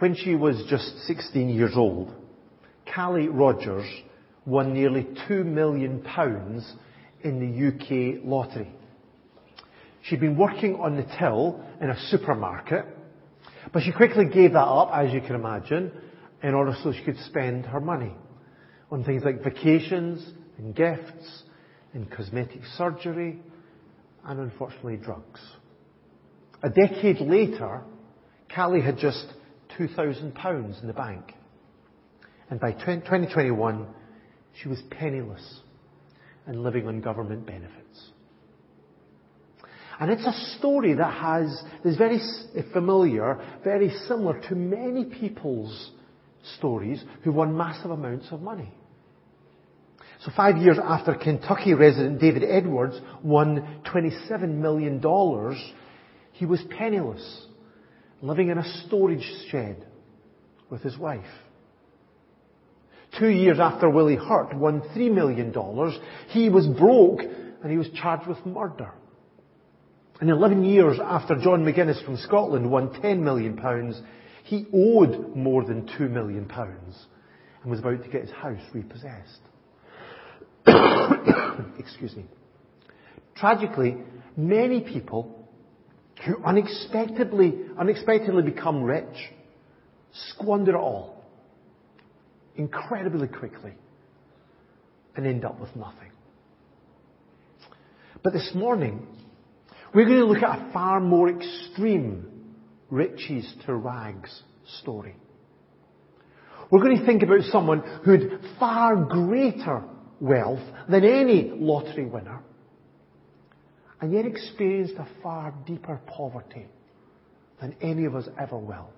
When she was just 16 years old, Callie Rogers won nearly £2 million in the UK lottery. She'd been working on the till in a supermarket, but she quickly gave that up, as you can imagine, in order so she could spend her money on things like vacations and gifts and cosmetic surgery and unfortunately drugs. A decade later, Callie had just £2,000 in the bank. And by 2021, she was penniless and living on government benefits. And it's a story that has, is very familiar, very similar to many people's stories who won massive amounts of money. So five years after Kentucky resident David Edwards won $27 million, he was penniless, living in a storage shed with his wife. Two years after Willie Hurt won $3 million, he was broke and he was charged with murder. And 11 years after John McGuinness from Scotland won 10 million pounds, he owed more than 2 million pounds and was about to get his house repossessed. Excuse me. Tragically, many people who unexpectedly, unexpectedly become rich squander it all incredibly quickly and end up with nothing. But this morning, we're going to look at a far more extreme riches to rags story. We're going to think about someone who had far greater wealth than any lottery winner and yet experienced a far deeper poverty than any of us ever will.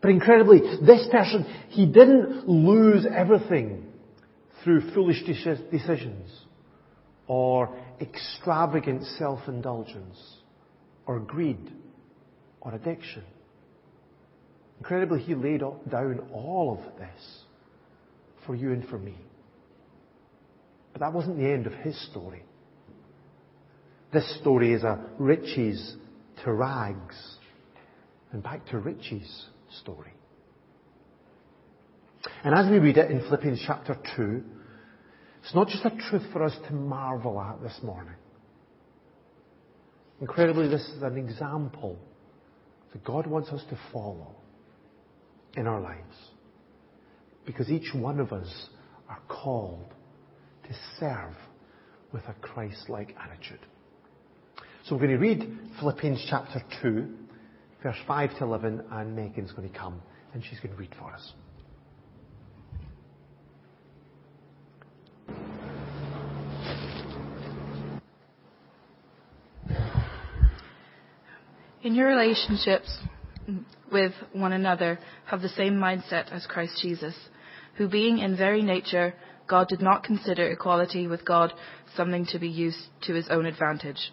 But incredibly, this person, he didn't lose everything through foolish decisions or extravagant self-indulgence or greed or addiction. Incredibly, he laid down all of this for you and for me. But that wasn't the end of his story. This story is a riches to rags and back to riches story. And as we read it in Philippians chapter 2, it's not just a truth for us to marvel at this morning. Incredibly, this is an example that God wants us to follow in our lives. Because each one of us are called to serve with a Christ-like attitude. So we're going to read Philippians chapter 2, verse 5 to 11, and Megan's going to come and she's going to read for us. In your relationships with one another, have the same mindset as Christ Jesus, who being in very nature God did not consider equality with God something to be used to his own advantage.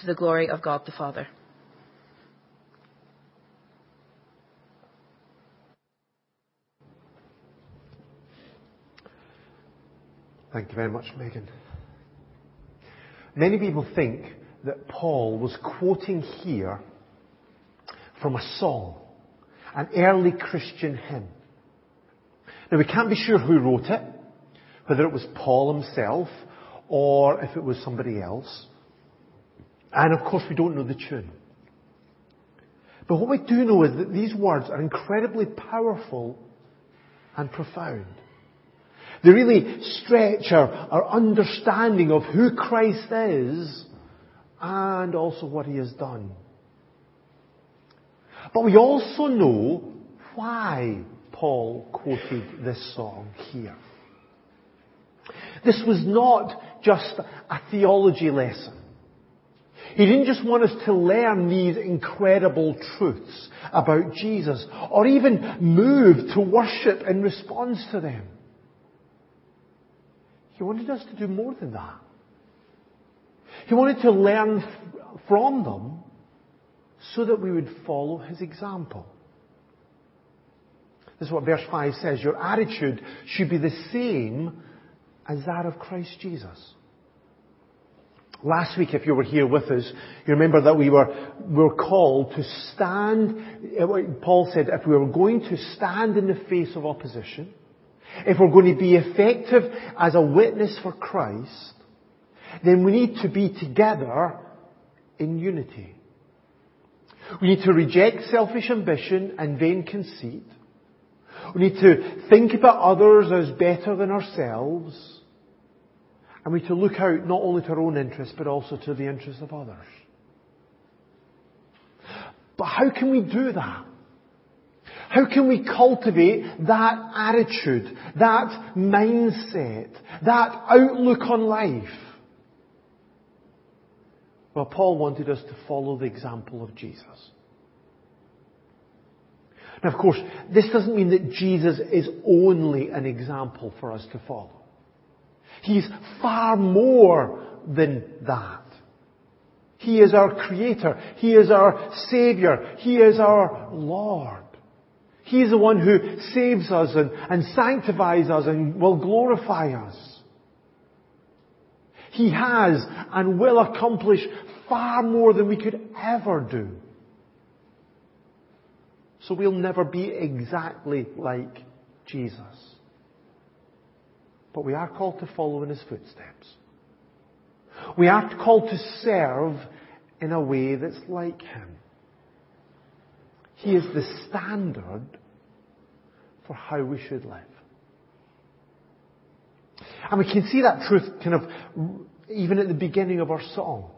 to the glory of God the Father. Thank you very much, Megan. Many people think that Paul was quoting here from a song, an early Christian hymn. Now we can't be sure who wrote it, whether it was Paul himself or if it was somebody else. And of course we don't know the tune. But what we do know is that these words are incredibly powerful and profound. They really stretch our, our understanding of who Christ is and also what he has done. But we also know why Paul quoted this song here. This was not just a theology lesson. He didn't just want us to learn these incredible truths about Jesus or even move to worship in response to them. He wanted us to do more than that. He wanted to learn from them so that we would follow his example. This is what verse 5 says. Your attitude should be the same as that of Christ Jesus. Last week, if you were here with us, you remember that we were, we were called to stand, eh, Paul said, if we were going to stand in the face of opposition, if we're going to be effective as a witness for Christ, then we need to be together in unity. We need to reject selfish ambition and vain conceit. We need to think about others as better than ourselves. And we to look out not only to our own interests, but also to the interests of others. But how can we do that? How can we cultivate that attitude, that mindset, that outlook on life? Well, Paul wanted us to follow the example of Jesus. Now, of course, this doesn't mean that Jesus is only an example for us to follow. He's far more than that. He is our Creator. He is our Savior. He is our Lord. He is the one who saves us and, and sanctifies us and will glorify us. He has and will accomplish far more than we could ever do. So we'll never be exactly like Jesus. But we are called to follow in his footsteps. We are called to serve in a way that's like him. He is the standard for how we should live. And we can see that truth kind of even at the beginning of our song.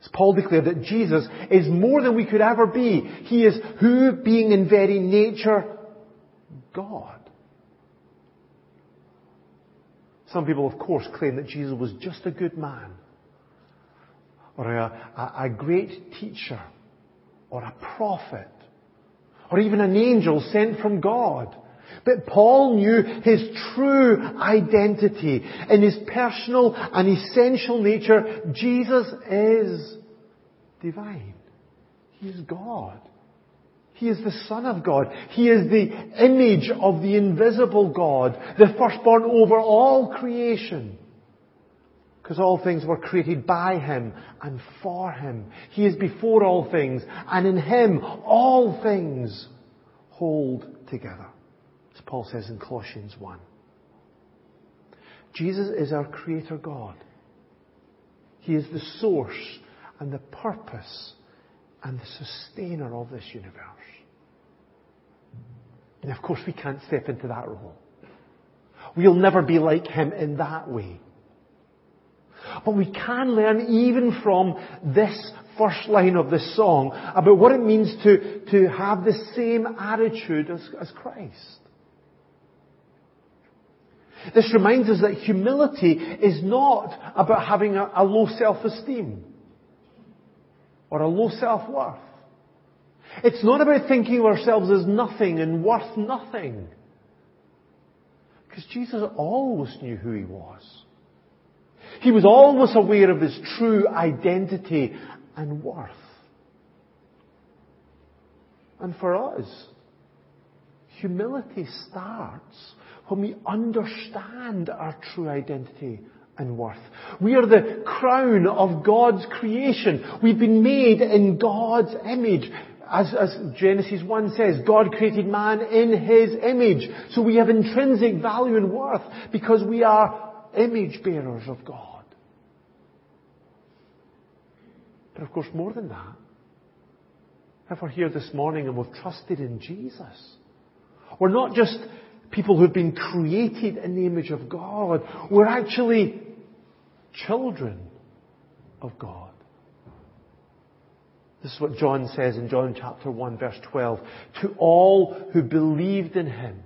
As Paul declared that Jesus is more than we could ever be. He is who, being in very nature, God. Some people, of course, claim that Jesus was just a good man, or a, a, a great teacher, or a prophet, or even an angel sent from God. But Paul knew his true identity. In his personal and essential nature, Jesus is divine. He is God. He is the Son of God. He is the image of the invisible God, the firstborn over all creation. Because all things were created by Him and for Him. He is before all things, and in Him all things hold together. As Paul says in Colossians 1. Jesus is our Creator God. He is the source and the purpose and the sustainer of this universe. And of course, we can't step into that role. We'll never be like Him in that way. But we can learn even from this first line of this song about what it means to, to have the same attitude as, as Christ. This reminds us that humility is not about having a, a low self-esteem or a low self-worth. It's not about thinking of ourselves as nothing and worth nothing. Because Jesus always knew who he was. He was always aware of his true identity and worth. And for us, humility starts when we understand our true identity and worth. We are the crown of God's creation. We've been made in God's image. As, as, Genesis 1 says, God created man in His image. So we have intrinsic value and worth because we are image bearers of God. But of course, more than that, if we're here this morning and we've trusted in Jesus, we're not just people who've been created in the image of God. We're actually children of God. This is what John says in John chapter 1 verse 12. To all who believed in him,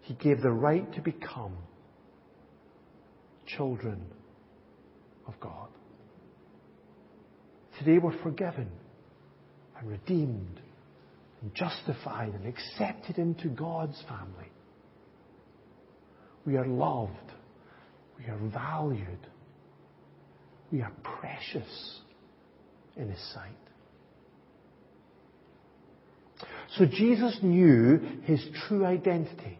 he gave the right to become children of God. Today we're forgiven and redeemed and justified and accepted into God's family. We are loved. We are valued. We are precious in His sight. So Jesus knew His true identity.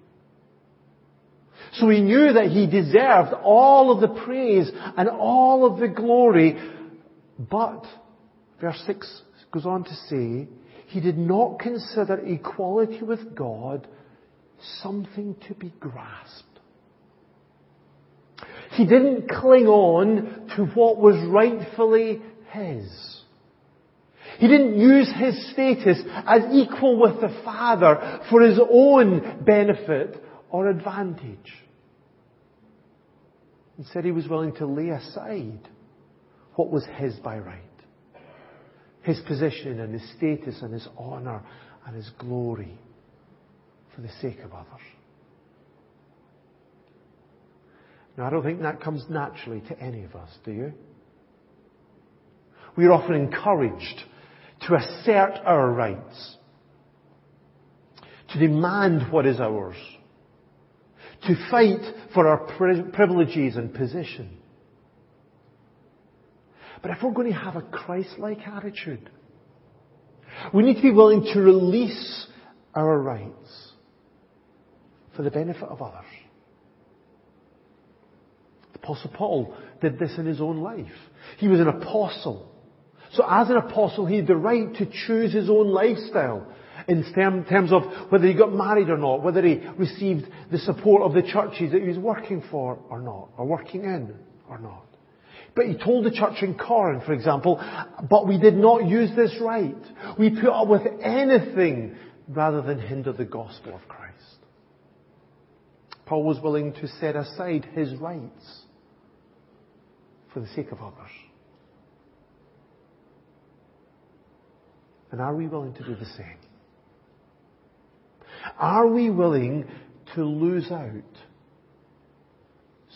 So he knew that he deserved all of the praise and all of the glory. But, verse 6 goes on to say, he did not consider equality with God something to be grasped. He didn't cling on to what was rightfully his. He didn't use his status as equal with the Father for his own benefit or advantage. Instead, he was willing to lay aside what was his by right. His position and his status and his honour and his glory for the sake of others. Now, I don't think that comes naturally to any of us, do you? We are often encouraged to assert our rights, to demand what is ours, to fight for our privileges and position. But if we're going to have a Christ-like attitude, we need to be willing to release our rights for the benefit of others. Apostle Paul did this in his own life. He was an apostle. So as an apostle, he had the right to choose his own lifestyle in terms of whether he got married or not, whether he received the support of the churches that he was working for or not, or working in or not. But he told the church in Corinth, for example, but we did not use this right. We put up with anything rather than hinder the gospel of Christ. Paul was willing to set aside his rights for the sake of others. And are we willing to do the same? Are we willing to lose out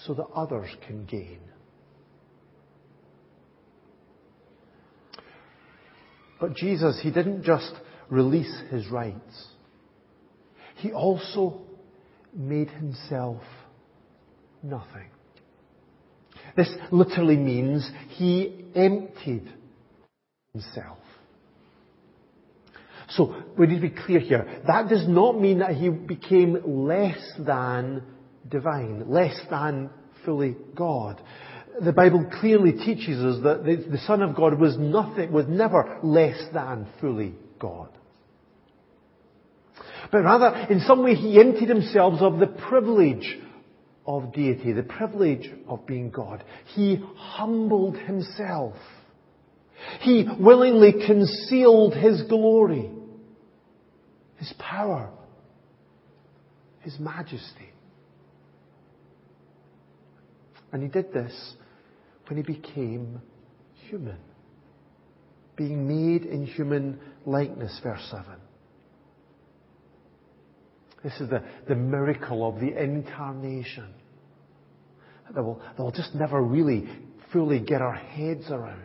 so that others can gain? But Jesus, He didn't just release His rights. He also made Himself nothing. This literally means He emptied Himself. So we need to be clear here. That does not mean that he became less than divine, less than fully God. The Bible clearly teaches us that the Son of God was nothing, was never less than fully God. But rather, in some way, he emptied himself of the privilege of deity, the privilege of being God. He humbled himself. He willingly concealed his glory, his power, his majesty. And he did this when he became human, being made in human likeness, verse 7. This is the, the miracle of the incarnation that we'll, that we'll just never really fully get our heads around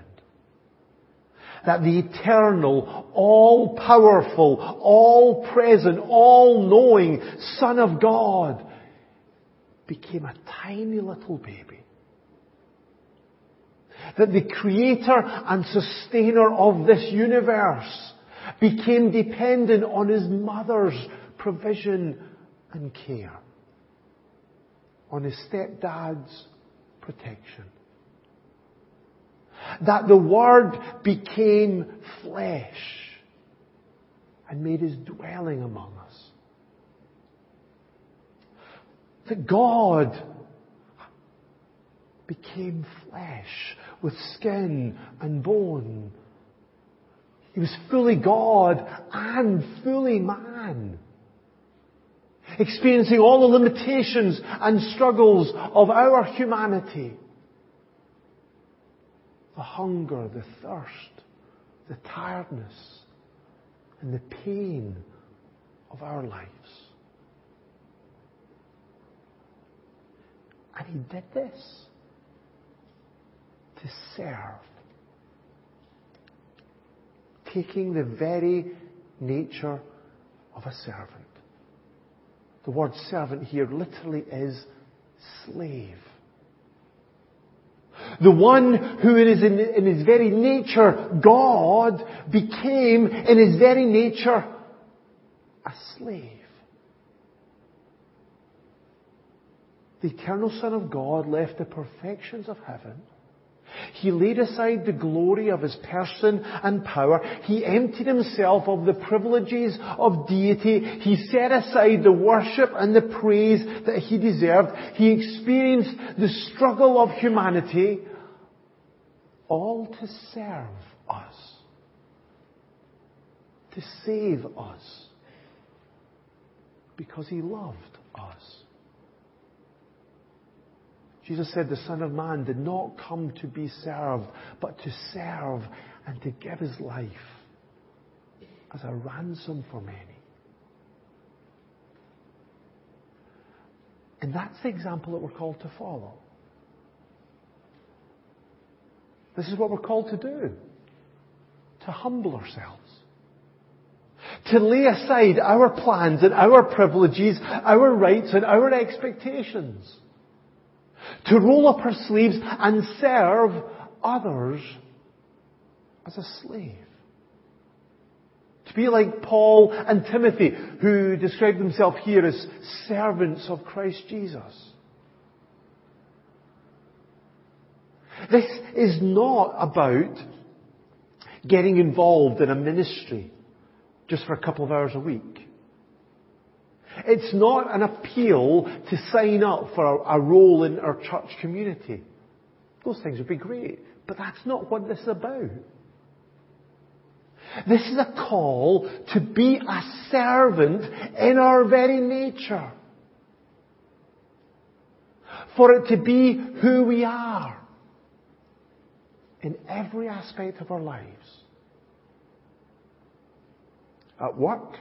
that the eternal, all-powerful, all-present, all-knowing Son of God became a tiny little baby. That the creator and sustainer of this universe became dependent on his mother's provision and care. On his stepdad's protection that the Word became flesh and made his dwelling among us. That God became flesh with skin and bone. He was fully God and fully man. Experiencing all the limitations and struggles of our humanity the hunger, the thirst, the tiredness, and the pain of our lives. And he did this to serve taking the very nature of a servant. The word servant here literally is slave. The one who is in, in his very nature God became in his very nature a slave. The eternal Son of God left the perfections of heaven he laid aside the glory of his person and power. He emptied himself of the privileges of deity. He set aside the worship and the praise that he deserved. He experienced the struggle of humanity, all to serve us, to save us, because he loved us. Jesus said the Son of Man did not come to be served, but to serve and to give his life as a ransom for many. And that's the example that we're called to follow. This is what we're called to do. To humble ourselves. To lay aside our plans and our privileges, our rights and our expectations to roll up her sleeves and serve others as a slave. To be like Paul and Timothy, who describe themselves here as servants of Christ Jesus. This is not about getting involved in a ministry just for a couple of hours a week. It's not an appeal to sign up for a, a role in our church community. Those things would be great, but that's not what this is about. This is a call to be a servant in our very nature. For it to be who we are in every aspect of our lives. At work,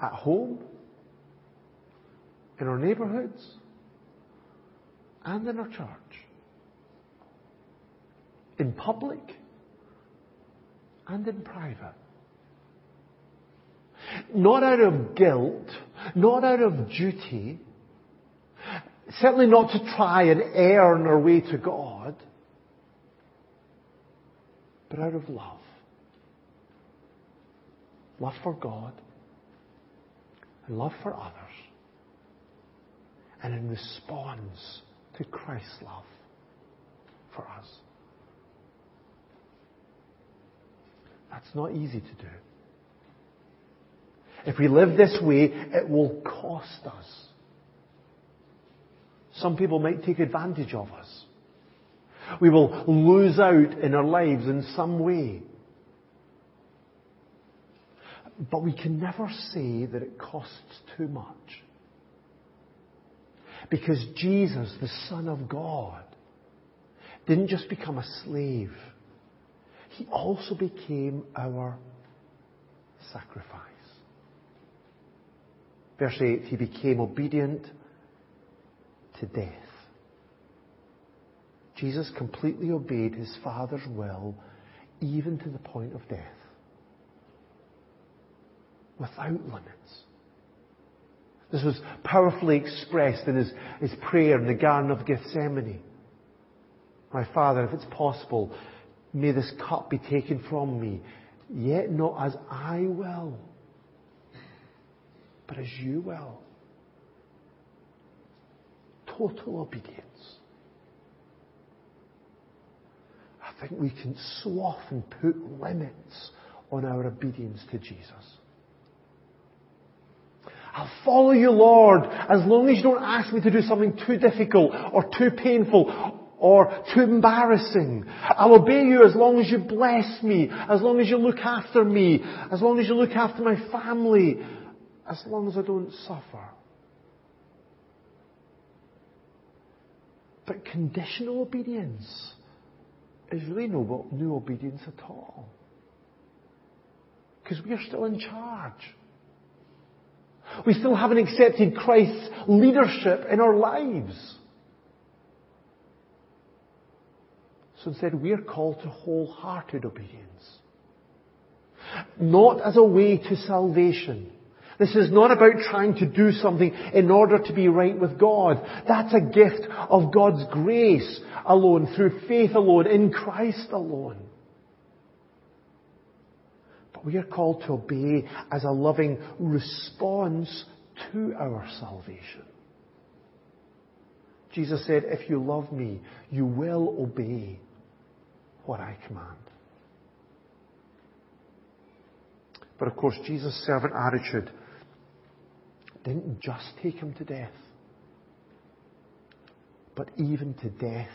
at home, in our neighbourhoods, and in our church. In public and in private. Not out of guilt, not out of duty, certainly not to try and earn our way to God, but out of love. Love for God love for others, and in response to Christ's love for us. That's not easy to do. If we live this way, it will cost us. Some people might take advantage of us. We will lose out in our lives in some way. But we can never say that it costs too much. Because Jesus, the Son of God, didn't just become a slave. He also became our sacrifice. Verse 8, He became obedient to death. Jesus completely obeyed His Father's will, even to the point of death without limits. This was powerfully expressed in his, his prayer in the Garden of Gethsemane. My Father, if it's possible, may this cup be taken from me, yet not as I will, but as you will. Total obedience. I think we can so often put limits on our obedience to Jesus. I'll follow you, Lord, as long as you don't ask me to do something too difficult or too painful or too embarrassing. I'll obey you as long as you bless me, as long as you look after me, as long as you look after my family, as long as I don't suffer. But conditional obedience is really no, no obedience at all. Because we are still in charge. We still haven't accepted Christ's leadership in our lives. So instead, we're called to wholehearted obedience. Not as a way to salvation. This is not about trying to do something in order to be right with God. That's a gift of God's grace alone, through faith alone, in Christ alone. We are called to obey as a loving response to our salvation. Jesus said, if you love me, you will obey what I command. But of course, Jesus' servant attitude didn't just take him to death, but even to death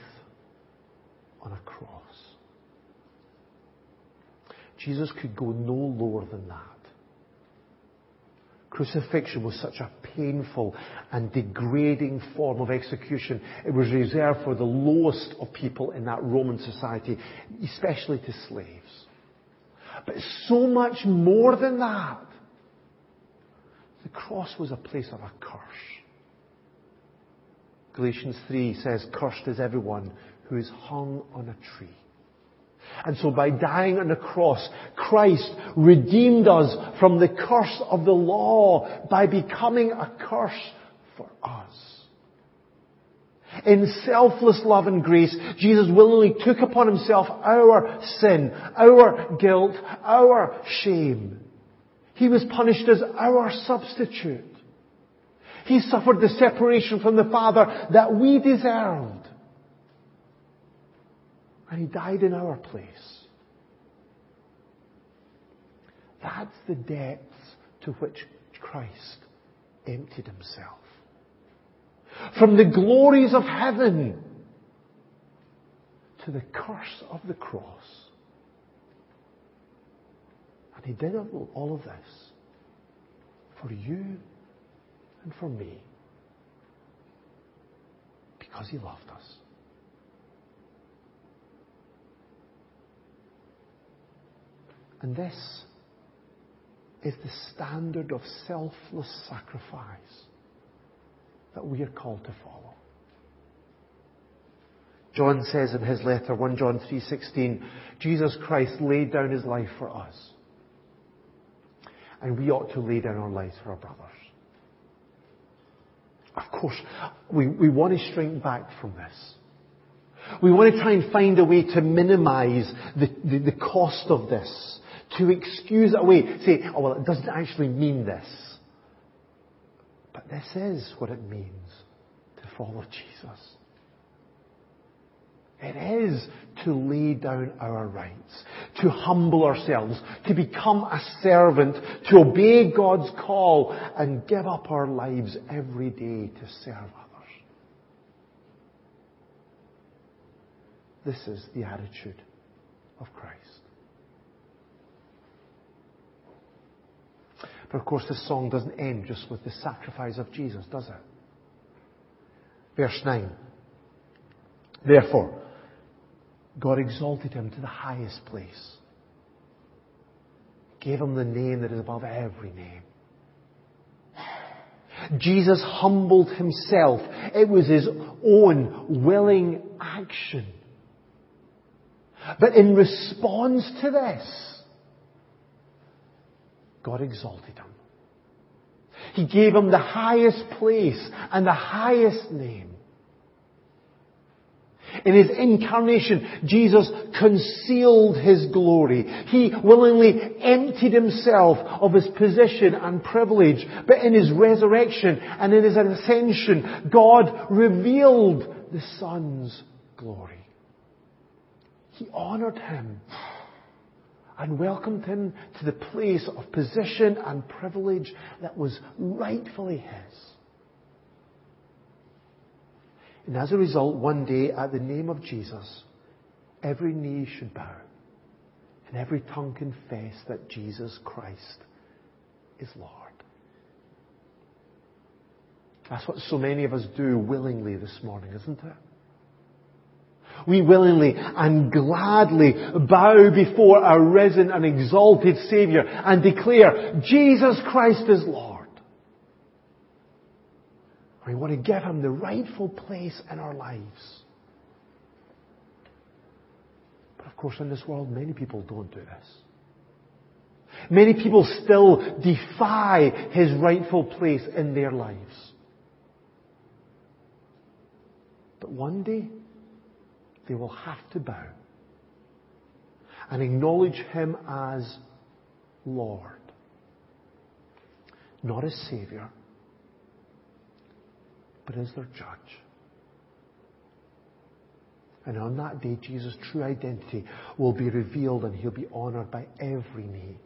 on a cross. Jesus could go no lower than that. Crucifixion was such a painful and degrading form of execution. It was reserved for the lowest of people in that Roman society, especially to slaves. But so much more than that. The cross was a place of a curse. Galatians 3 says, Cursed is everyone who is hung on a tree. And so by dying on the cross, Christ redeemed us from the curse of the law by becoming a curse for us. In selfless love and grace, Jesus willingly took upon himself our sin, our guilt, our shame. He was punished as our substitute. He suffered the separation from the Father that we deserved. And He died in our place. That's the depths to which Christ emptied Himself. From the glories of heaven to the curse of the cross. And He did all of this for you and for me because He loved us. And this is the standard of selfless sacrifice that we are called to follow. John says in his letter, 1 John 3:16, Jesus Christ laid down his life for us. And we ought to lay down our lives for our brothers. Of course, we, we want to shrink back from this. We want to try and find a way to minimize the, the, the cost of this to excuse it away. Say, oh well, it doesn't actually mean this. But this is what it means to follow Jesus. It is to lay down our rights, to humble ourselves, to become a servant, to obey God's call and give up our lives every day to serve others. This is the attitude of Christ. But of course, this song doesn't end just with the sacrifice of Jesus, does it? Verse 9. Therefore, God exalted him to the highest place, gave him the name that is above every name. Jesus humbled himself. It was his own willing action. But in response to this, God exalted him. He gave him the highest place and the highest name. In his incarnation, Jesus concealed his glory. He willingly emptied himself of his position and privilege. But in his resurrection and in his ascension, God revealed the Son's glory. He honored him and welcomed him to the place of position and privilege that was rightfully his. And as a result, one day, at the name of Jesus, every knee should bow and every tongue confess that Jesus Christ is Lord. That's what so many of us do willingly this morning, isn't it? We willingly and gladly bow before our risen and exalted Saviour and declare, Jesus Christ is Lord. We want to give Him the rightful place in our lives. But of course, in this world, many people don't do this. Many people still defy his rightful place in their lives. But one day, they will have to bow and acknowledge him as Lord. Not as Savior, but as their judge. And on that day, Jesus' true identity will be revealed and he'll be honored by every knee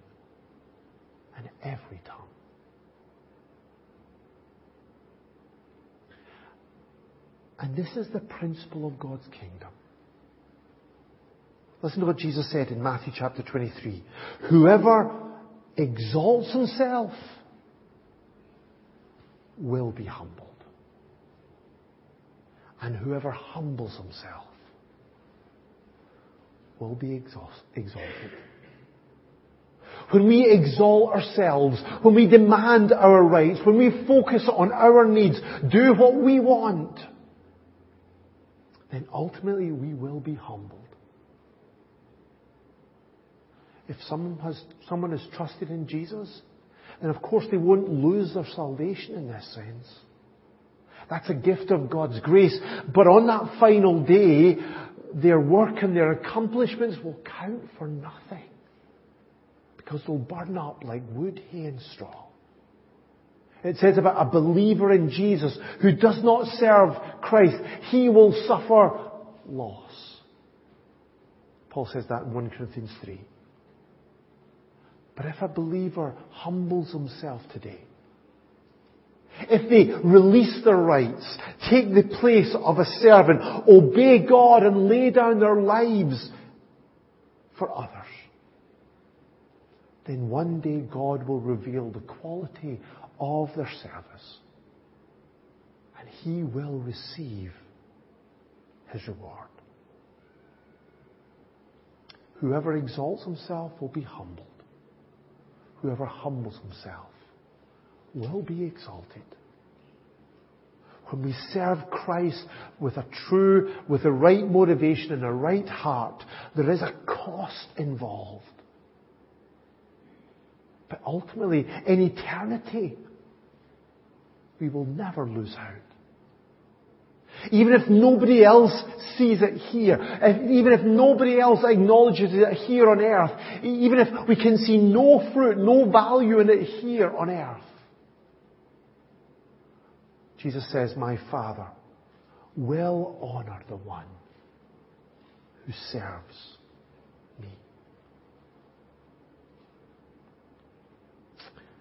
and every tongue. And this is the principle of God's kingdom. Listen to what Jesus said in Matthew chapter 23. Whoever exalts himself will be humbled. And whoever humbles himself will be exalted. When we exalt ourselves, when we demand our rights, when we focus on our needs, do what we want, then ultimately we will be humbled. If someone has, someone has trusted in Jesus, then of course they won't lose their salvation in this sense. That's a gift of God's grace. But on that final day, their work and their accomplishments will count for nothing. Because they'll burn up like wood, hay and straw. It says about a believer in Jesus who does not serve Christ, he will suffer loss. Paul says that in 1 Corinthians 3. But if a believer humbles himself today, if they release their rights, take the place of a servant, obey God and lay down their lives for others, then one day God will reveal the quality of their service and he will receive his reward. Whoever exalts himself will be humbled. Whoever humbles himself will be exalted. When we serve Christ with a true, with the right motivation and a right heart, there is a cost involved. But ultimately, in eternity, we will never lose out. Even if nobody else sees it here, if, even if nobody else acknowledges it here on earth, even if we can see no fruit, no value in it here on earth, Jesus says, My Father will honor the one who serves me.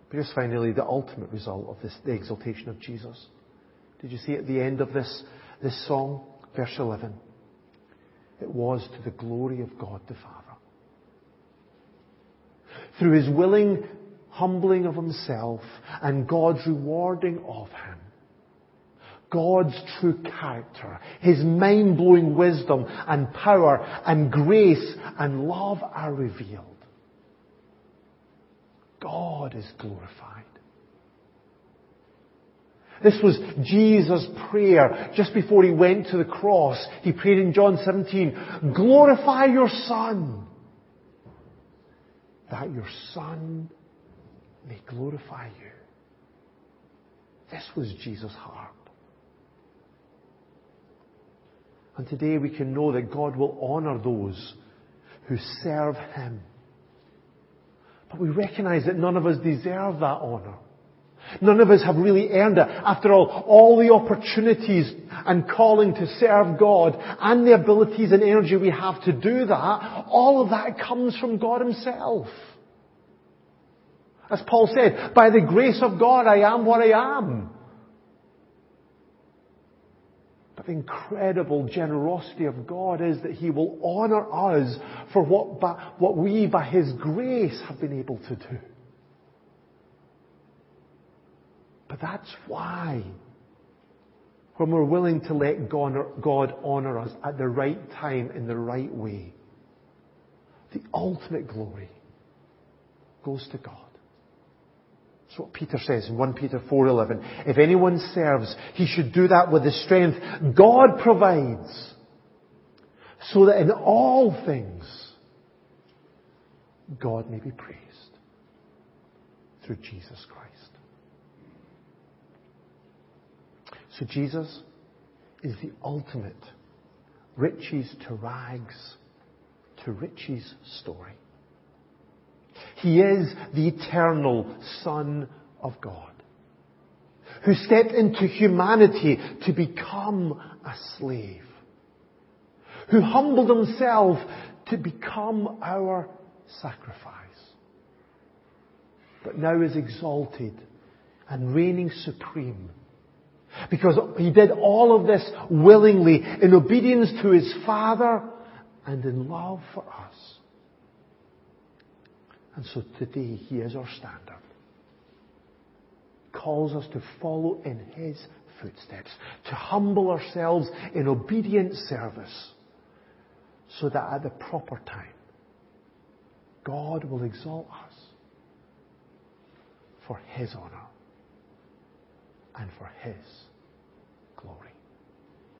But here's finally the ultimate result of this, the exaltation of Jesus. Did you see at the end of this, this song, verse 11? It was to the glory of God the Father. Through his willing humbling of himself and God's rewarding of him, God's true character, His mind-blowing wisdom and power and grace and love are revealed. God is glorified. This was Jesus' prayer just before he went to the cross. He prayed in John 17, glorify your Son, that your Son may glorify you. This was Jesus' heart. And today we can know that God will honor those who serve Him. But we recognize that none of us deserve that honor. None of us have really earned it. After all, all the opportunities and calling to serve God and the abilities and energy we have to do that, all of that comes from God Himself. As Paul said, by the grace of God I am what I am. But the incredible generosity of God is that He will honor us for what, what we, by His grace, have been able to do. But that's why, when we're willing to let God honor us at the right time in the right way, the ultimate glory goes to God. That's what Peter says in 1 Peter 4:11. If anyone serves, he should do that with the strength God provides, so that in all things God may be praised through Jesus Christ. So Jesus is the ultimate riches to rags to riches story. He is the eternal Son of God who stepped into humanity to become a slave, who humbled himself to become our sacrifice, but now is exalted and reigning supreme. Because he did all of this willingly in obedience to his Father and in love for us. And so today he is our standard. Calls us to follow in his footsteps, to humble ourselves in obedient service, so that at the proper time, God will exalt us for his honor and for his